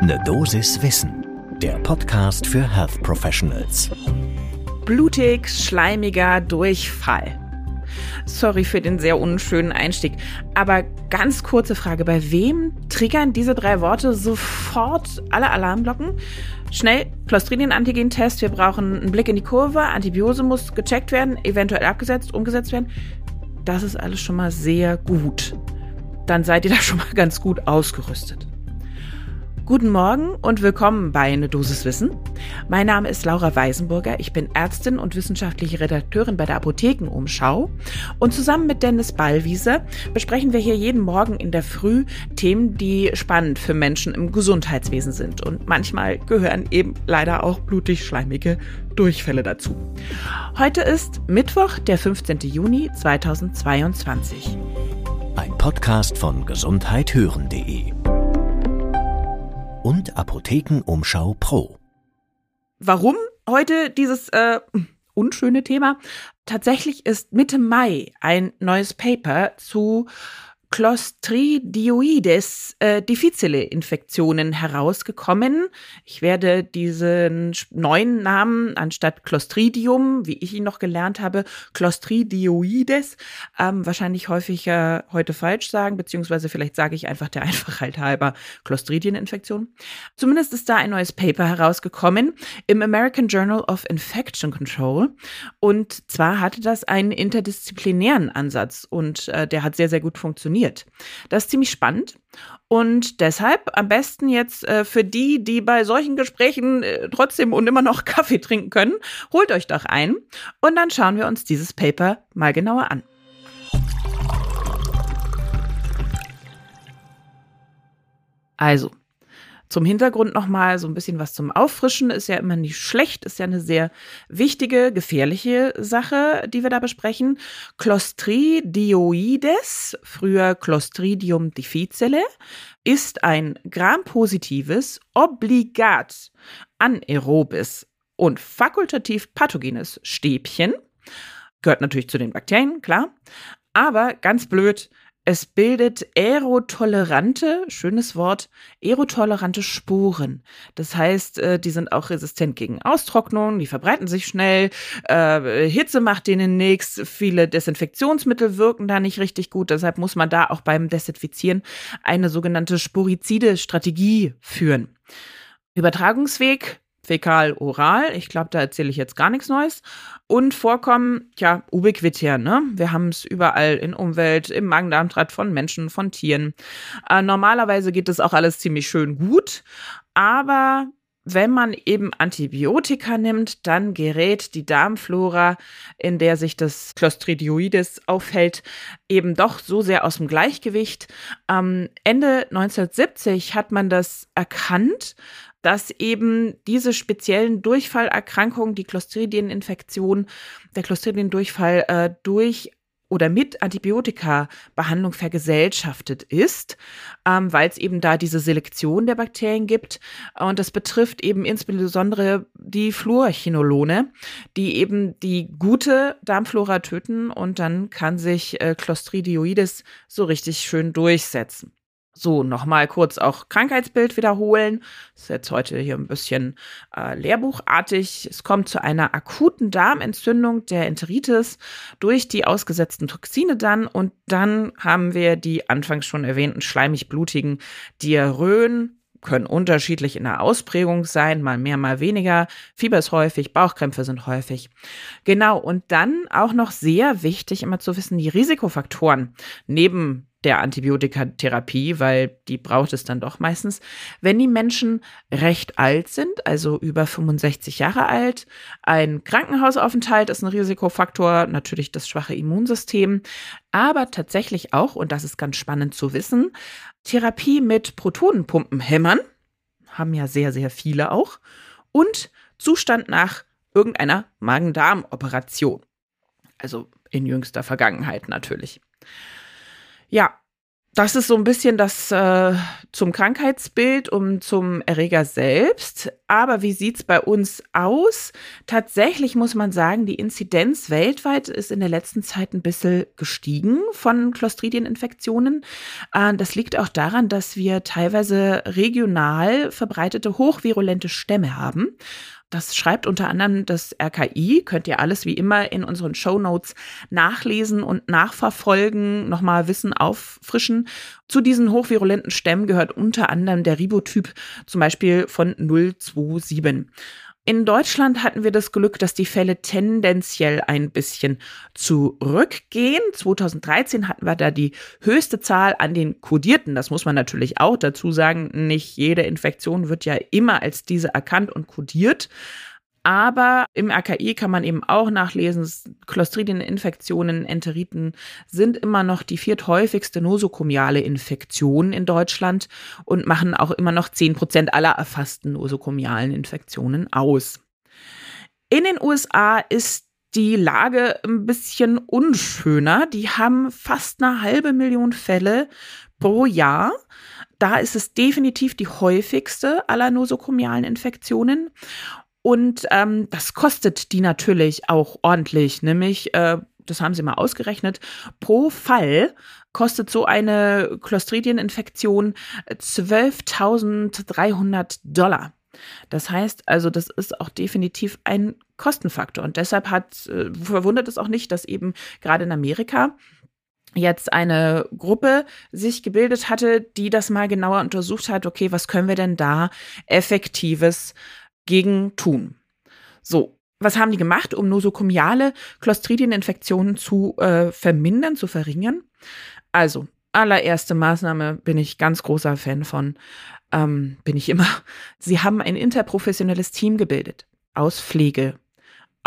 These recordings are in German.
Ne Dosis Wissen, der Podcast für Health Professionals. Blutig, schleimiger Durchfall. Sorry für den sehr unschönen Einstieg, aber ganz kurze Frage, bei wem triggern diese drei Worte sofort alle Alarmglocken? Schnell Clostridium-Antigen-Test, wir brauchen einen Blick in die Kurve, Antibiose muss gecheckt werden, eventuell abgesetzt, umgesetzt werden. Das ist alles schon mal sehr gut. Dann seid ihr da schon mal ganz gut ausgerüstet. Guten Morgen und willkommen bei Eine Dosis Wissen. Mein Name ist Laura Weisenburger. Ich bin Ärztin und wissenschaftliche Redakteurin bei der Apothekenumschau. Und zusammen mit Dennis Ballwieser besprechen wir hier jeden Morgen in der Früh Themen, die spannend für Menschen im Gesundheitswesen sind. Und manchmal gehören eben leider auch blutig-schleimige Durchfälle dazu. Heute ist Mittwoch, der 15. Juni 2022. Ein Podcast von gesundheithören.de und Apothekenumschau Pro. Warum heute dieses äh, unschöne Thema? Tatsächlich ist Mitte Mai ein neues Paper zu Clostridioides äh, difficile Infektionen herausgekommen. Ich werde diesen neuen Namen anstatt Clostridium, wie ich ihn noch gelernt habe, Clostridioides, ähm, wahrscheinlich häufiger heute falsch sagen, beziehungsweise vielleicht sage ich einfach der Einfachheit halber Clostridieninfektion. Zumindest ist da ein neues Paper herausgekommen im American Journal of Infection Control. Und zwar hatte das einen interdisziplinären Ansatz und äh, der hat sehr, sehr gut funktioniert funktioniert. Das ist ziemlich spannend. Und deshalb am besten jetzt äh, für die, die bei solchen Gesprächen äh, trotzdem und immer noch Kaffee trinken können, holt euch doch ein und dann schauen wir uns dieses Paper mal genauer an. Also, zum Hintergrund nochmal so ein bisschen was zum Auffrischen. Ist ja immer nicht schlecht, ist ja eine sehr wichtige, gefährliche Sache, die wir da besprechen. Clostridioides, früher Clostridium difficile, ist ein grampositives, obligat anaerobes und fakultativ pathogenes Stäbchen. Gehört natürlich zu den Bakterien, klar. Aber ganz blöd, es bildet aerotolerante, schönes Wort, aerotolerante Spuren. Das heißt, äh, die sind auch resistent gegen Austrocknung, die verbreiten sich schnell, äh, Hitze macht denen nichts, viele Desinfektionsmittel wirken da nicht richtig gut, deshalb muss man da auch beim Desinfizieren eine sogenannte Sporizide-Strategie führen. Übertragungsweg fäkal-oral. Ich glaube, da erzähle ich jetzt gar nichts Neues. Und Vorkommen, ja, ubiquitär, ne? Wir haben es überall in Umwelt, im Magen-Darm-Trakt von Menschen, von Tieren. Äh, normalerweise geht das auch alles ziemlich schön gut, aber wenn man eben Antibiotika nimmt, dann gerät die Darmflora, in der sich das Clostridioides aufhält, eben doch so sehr aus dem Gleichgewicht. Ähm, Ende 1970 hat man das erkannt dass eben diese speziellen Durchfallerkrankungen, die Clostridieninfektion, der Clostridiendurchfall äh, durch oder mit Antibiotika-Behandlung vergesellschaftet ist, ähm, weil es eben da diese Selektion der Bakterien gibt. Und das betrifft eben insbesondere die Fluorchinolone, die eben die gute Darmflora töten und dann kann sich äh, Clostridioides so richtig schön durchsetzen. So, nochmal kurz auch Krankheitsbild wiederholen. Das ist jetzt heute hier ein bisschen äh, lehrbuchartig. Es kommt zu einer akuten Darmentzündung der Enteritis durch die ausgesetzten Toxine dann. Und dann haben wir die anfangs schon erwähnten schleimig-blutigen Diarrhoen, können unterschiedlich in der Ausprägung sein, mal mehr, mal weniger. Fieber ist häufig, Bauchkrämpfe sind häufig. Genau, und dann auch noch sehr wichtig, immer zu wissen, die Risikofaktoren neben der Antibiotikatherapie, weil die braucht es dann doch meistens. Wenn die Menschen recht alt sind, also über 65 Jahre alt, ein Krankenhausaufenthalt ist ein Risikofaktor, natürlich das schwache Immunsystem, aber tatsächlich auch, und das ist ganz spannend zu wissen, Therapie mit Protonenpumpenhämmern, haben ja sehr, sehr viele auch, und Zustand nach irgendeiner Magen-Darm-Operation. Also in jüngster Vergangenheit natürlich. Ja, das ist so ein bisschen das äh, zum Krankheitsbild und zum Erreger selbst. Aber wie sieht's bei uns aus? Tatsächlich muss man sagen, die Inzidenz weltweit ist in der letzten Zeit ein bisschen gestiegen von Clostridieninfektionen. Äh, das liegt auch daran, dass wir teilweise regional verbreitete hochvirulente Stämme haben. Das schreibt unter anderem das RKI. Könnt ihr alles wie immer in unseren Show Notes nachlesen und nachverfolgen, nochmal Wissen auffrischen. Zu diesen hochvirulenten Stämmen gehört unter anderem der Ribotyp zum Beispiel von 027. In Deutschland hatten wir das Glück, dass die Fälle tendenziell ein bisschen zurückgehen. 2013 hatten wir da die höchste Zahl an den Kodierten. Das muss man natürlich auch dazu sagen. Nicht jede Infektion wird ja immer als diese erkannt und kodiert. Aber im AKI kann man eben auch nachlesen, Clostridieninfektionen, Enteriten sind immer noch die vierthäufigste nosokomiale Infektion in Deutschland und machen auch immer noch 10 Prozent aller erfassten nosokomialen Infektionen aus. In den USA ist die Lage ein bisschen unschöner. Die haben fast eine halbe Million Fälle pro Jahr. Da ist es definitiv die häufigste aller nosokomialen Infektionen. Und ähm, das kostet die natürlich auch ordentlich, nämlich, äh, das haben sie mal ausgerechnet, pro Fall kostet so eine Clostridieninfektion 12.300 Dollar. Das heißt also, das ist auch definitiv ein Kostenfaktor. Und deshalb hat, äh, verwundert es auch nicht, dass eben gerade in Amerika jetzt eine Gruppe sich gebildet hatte, die das mal genauer untersucht hat, okay, was können wir denn da effektives gegen tun. So, was haben die gemacht, um nosokomiale Clostridieninfektionen zu äh, vermindern, zu verringern? Also, allererste Maßnahme bin ich ganz großer Fan von, ähm, bin ich immer. Sie haben ein interprofessionelles Team gebildet aus Pflege,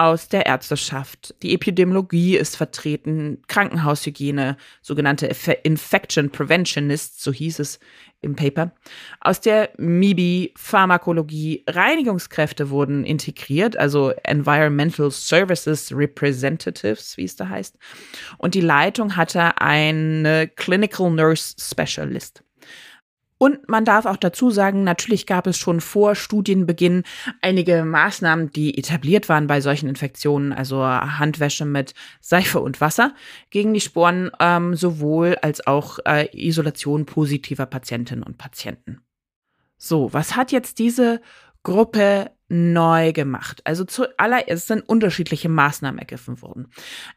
aus der Ärzteschaft. Die Epidemiologie ist vertreten, Krankenhaushygiene, sogenannte Infection Preventionists, so hieß es im Paper. Aus der MIBI, Pharmakologie, Reinigungskräfte wurden integriert, also Environmental Services Representatives, wie es da heißt. Und die Leitung hatte eine Clinical Nurse Specialist. Und man darf auch dazu sagen, natürlich gab es schon vor Studienbeginn einige Maßnahmen, die etabliert waren bei solchen Infektionen, also Handwäsche mit Seife und Wasser gegen die Sporen, ähm, sowohl als auch äh, Isolation positiver Patientinnen und Patienten. So, was hat jetzt diese Gruppe neu gemacht. Also zuallererst sind unterschiedliche Maßnahmen ergriffen worden.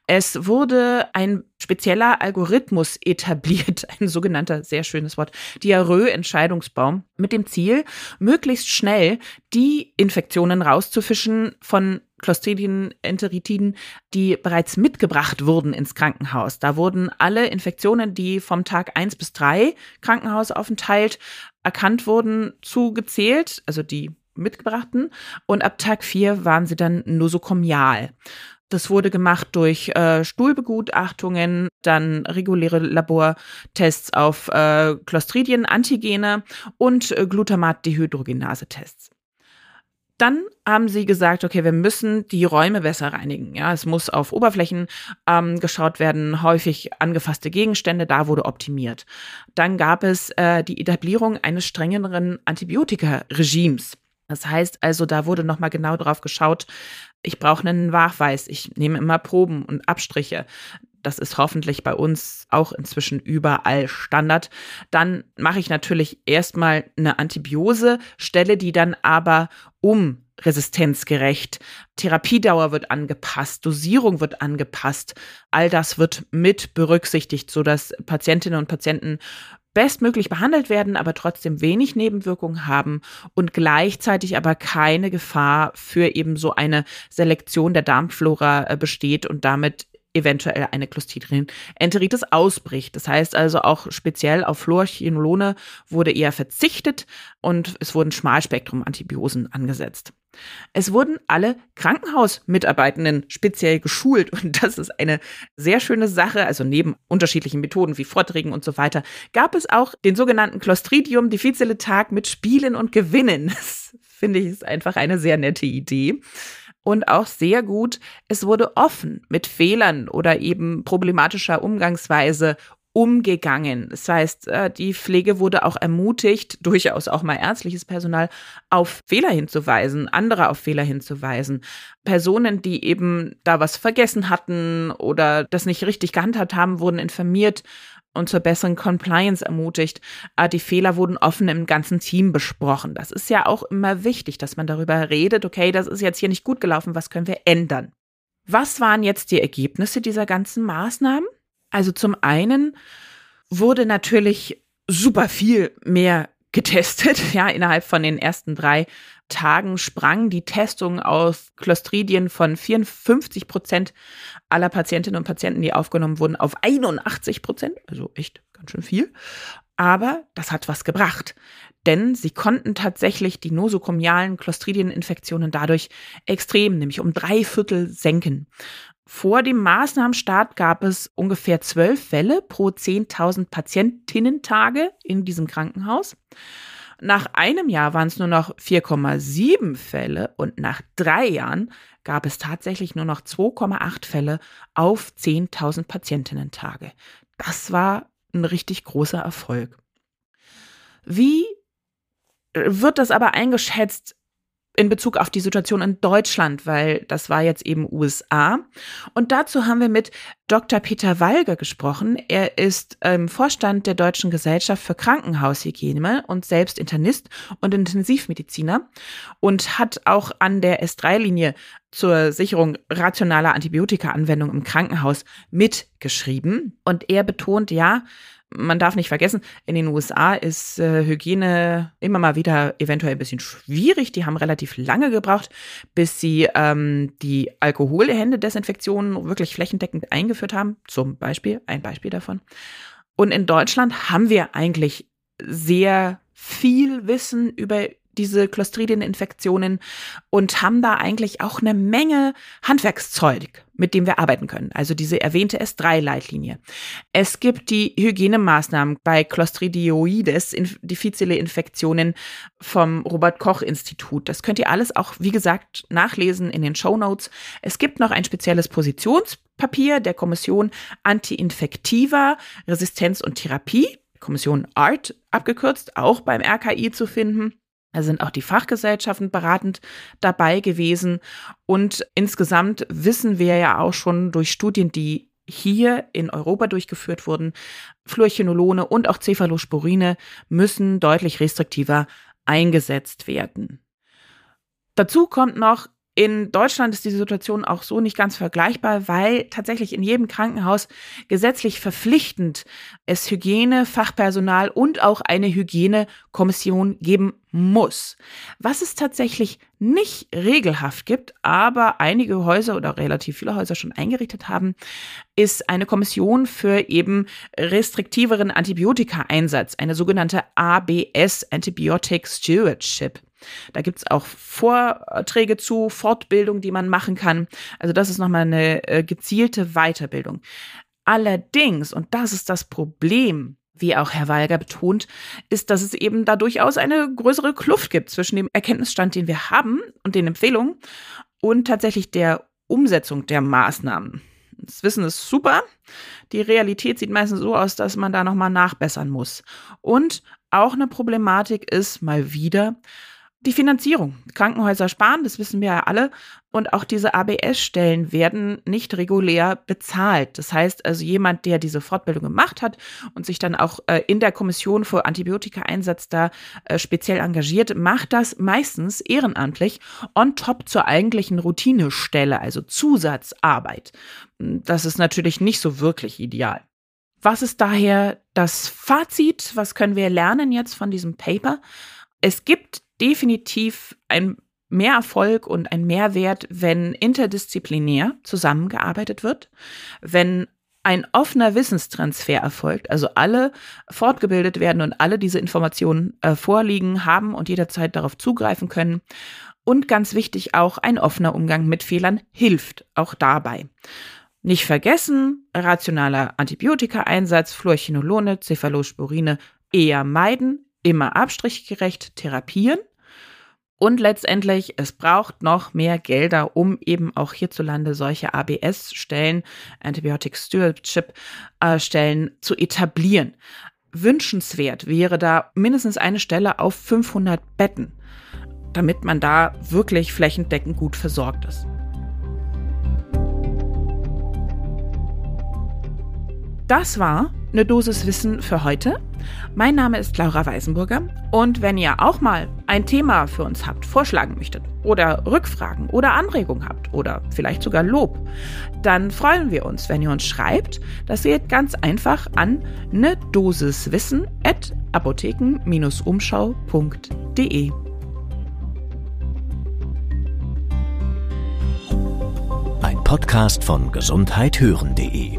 Es wurde ein spezieller Algorithmus etabliert, ein sogenannter, sehr schönes Wort, Diarrhoe-Entscheidungsbaum, mit dem Ziel, möglichst schnell die Infektionen rauszufischen von Clostridien, Enteritiden, die bereits mitgebracht wurden ins Krankenhaus. Da wurden alle Infektionen, die vom Tag eins bis drei Krankenhausaufenthalt erkannt wurden, zugezählt, also die mitgebrachten. Und ab Tag 4 waren sie dann nosokomial. Das wurde gemacht durch äh, Stuhlbegutachtungen, dann reguläre Labortests auf äh, Clostridien, Antigene und äh, Glutamat-Dehydrogenase-Tests. Dann haben sie gesagt, okay, wir müssen die Räume besser reinigen. Ja, es muss auf Oberflächen ähm, geschaut werden, häufig angefasste Gegenstände, da wurde optimiert. Dann gab es äh, die Etablierung eines strengeren Antibiotika-Regimes. Das heißt also, da wurde nochmal genau drauf geschaut, ich brauche einen Nachweis, ich nehme immer Proben und Abstriche. Das ist hoffentlich bei uns auch inzwischen überall Standard. Dann mache ich natürlich erstmal eine Antibiose, stelle die dann aber um resistenzgerecht. Therapiedauer wird angepasst, Dosierung wird angepasst. All das wird mit berücksichtigt, sodass Patientinnen und Patienten bestmöglich behandelt werden, aber trotzdem wenig Nebenwirkungen haben und gleichzeitig aber keine Gefahr für eben so eine Selektion der Darmflora äh, besteht und damit eventuell eine Clostridium-Enteritis ausbricht. Das heißt also auch speziell auf Fluorchinolone wurde eher verzichtet und es wurden Schmalspektrum-Antibiosen angesetzt. Es wurden alle Krankenhausmitarbeitenden speziell geschult und das ist eine sehr schöne Sache. Also neben unterschiedlichen Methoden wie Vorträgen und so weiter gab es auch den sogenannten Clostridium difficile Tag mit Spielen und Gewinnen. Das finde ich ist einfach eine sehr nette Idee. Und auch sehr gut, es wurde offen mit Fehlern oder eben problematischer Umgangsweise umgegangen. Das heißt, äh, die Pflege wurde auch ermutigt, durchaus auch mal ärztliches Personal, auf Fehler hinzuweisen, andere auf Fehler hinzuweisen. Personen, die eben da was vergessen hatten oder das nicht richtig gehandhabt haben, wurden informiert und zur besseren Compliance ermutigt. Äh, die Fehler wurden offen im ganzen Team besprochen. Das ist ja auch immer wichtig, dass man darüber redet, okay, das ist jetzt hier nicht gut gelaufen, was können wir ändern? Was waren jetzt die Ergebnisse dieser ganzen Maßnahmen? Also zum einen wurde natürlich super viel mehr getestet. Ja, innerhalb von den ersten drei Tagen sprang die Testung aus Clostridien von 54 Prozent aller Patientinnen und Patienten, die aufgenommen wurden, auf 81 Prozent. Also echt ganz schön viel. Aber das hat was gebracht. Denn sie konnten tatsächlich die nosokomialen Clostridieninfektionen dadurch extrem, nämlich um drei Viertel senken. Vor dem Maßnahmenstart gab es ungefähr zwölf Fälle pro 10.000 Patientinnentage in diesem Krankenhaus. Nach einem Jahr waren es nur noch 4,7 Fälle und nach drei Jahren gab es tatsächlich nur noch 2,8 Fälle auf 10.000 Patientinnentage. Das war ein richtig großer Erfolg. Wie wird das aber eingeschätzt, in Bezug auf die Situation in Deutschland, weil das war jetzt eben USA. Und dazu haben wir mit Dr. Peter Walger gesprochen. Er ist ähm, Vorstand der Deutschen Gesellschaft für Krankenhaushygiene und selbst Internist und Intensivmediziner und hat auch an der S3-Linie zur Sicherung rationaler Antibiotikaanwendung im Krankenhaus mitgeschrieben. Und er betont, ja, man darf nicht vergessen, in den USA ist äh, Hygiene immer mal wieder eventuell ein bisschen schwierig. Die haben relativ lange gebraucht, bis sie ähm, die Alkoholhände-Desinfektion wirklich flächendeckend eingeführt haben. Zum Beispiel, ein Beispiel davon. Und in Deutschland haben wir eigentlich sehr viel Wissen über diese Clostridien-Infektionen und haben da eigentlich auch eine Menge Handwerkszeug, mit dem wir arbeiten können. Also diese erwähnte S3-Leitlinie. Es gibt die Hygienemaßnahmen bei Clostridioides, diffizile Infektionen vom Robert-Koch-Institut. Das könnt ihr alles auch, wie gesagt, nachlesen in den Show Notes. Es gibt noch ein spezielles Positionspapier der Kommission Anti-Infektiva, Resistenz und Therapie. Kommission ART abgekürzt, auch beim RKI zu finden. Da sind auch die Fachgesellschaften beratend dabei gewesen. Und insgesamt wissen wir ja auch schon durch Studien, die hier in Europa durchgeführt wurden, Fluorchinolone und auch Cephalosporine müssen deutlich restriktiver eingesetzt werden. Dazu kommt noch, in Deutschland ist die Situation auch so nicht ganz vergleichbar, weil tatsächlich in jedem Krankenhaus gesetzlich verpflichtend es Hygiene, Fachpersonal und auch eine Hygienekommission geben muss. Was es tatsächlich nicht regelhaft gibt, aber einige Häuser oder relativ viele Häuser schon eingerichtet haben, ist eine Kommission für eben restriktiveren Antibiotika-Einsatz, eine sogenannte ABS, Antibiotic Stewardship. Da gibt's auch Vorträge zu, Fortbildung, die man machen kann. Also das ist nochmal eine äh, gezielte Weiterbildung. Allerdings, und das ist das Problem, wie auch Herr Walger betont, ist, dass es eben da durchaus eine größere Kluft gibt zwischen dem Erkenntnisstand, den wir haben und den Empfehlungen und tatsächlich der Umsetzung der Maßnahmen. Das Wissen ist super. Die Realität sieht meistens so aus, dass man da nochmal nachbessern muss. Und auch eine Problematik ist mal wieder, die Finanzierung. Krankenhäuser sparen, das wissen wir ja alle. Und auch diese ABS-Stellen werden nicht regulär bezahlt. Das heißt also, jemand, der diese Fortbildung gemacht hat und sich dann auch äh, in der Kommission für Antibiotika-Einsatz da äh, speziell engagiert, macht das meistens ehrenamtlich on top zur eigentlichen Routinestelle, also Zusatzarbeit. Das ist natürlich nicht so wirklich ideal. Was ist daher das Fazit? Was können wir lernen jetzt von diesem Paper? Es gibt definitiv ein Mehrerfolg und ein Mehrwert, wenn interdisziplinär zusammengearbeitet wird, wenn ein offener Wissenstransfer erfolgt, also alle fortgebildet werden und alle diese Informationen äh, vorliegen haben und jederzeit darauf zugreifen können. Und ganz wichtig auch, ein offener Umgang mit Fehlern hilft auch dabei. Nicht vergessen, rationaler Antibiotika-Einsatz, Fluorchinolone, Cephalosporine eher meiden, immer abstrichgerecht therapieren Und letztendlich, es braucht noch mehr Gelder, um eben auch hierzulande solche ABS-Stellen, Antibiotic Stewardship-Stellen äh, zu etablieren. Wünschenswert wäre da mindestens eine Stelle auf 500 Betten, damit man da wirklich flächendeckend gut versorgt ist. Das war eine Dosis Wissen für heute. Mein Name ist Laura Weisenburger und wenn ihr auch mal ein Thema für uns habt, vorschlagen möchtet oder Rückfragen oder Anregungen habt oder vielleicht sogar Lob, dann freuen wir uns, wenn ihr uns schreibt. Das geht ganz einfach an eine Dosis Wissen at apotheken-umschau.de. Ein Podcast von gesundheithören.de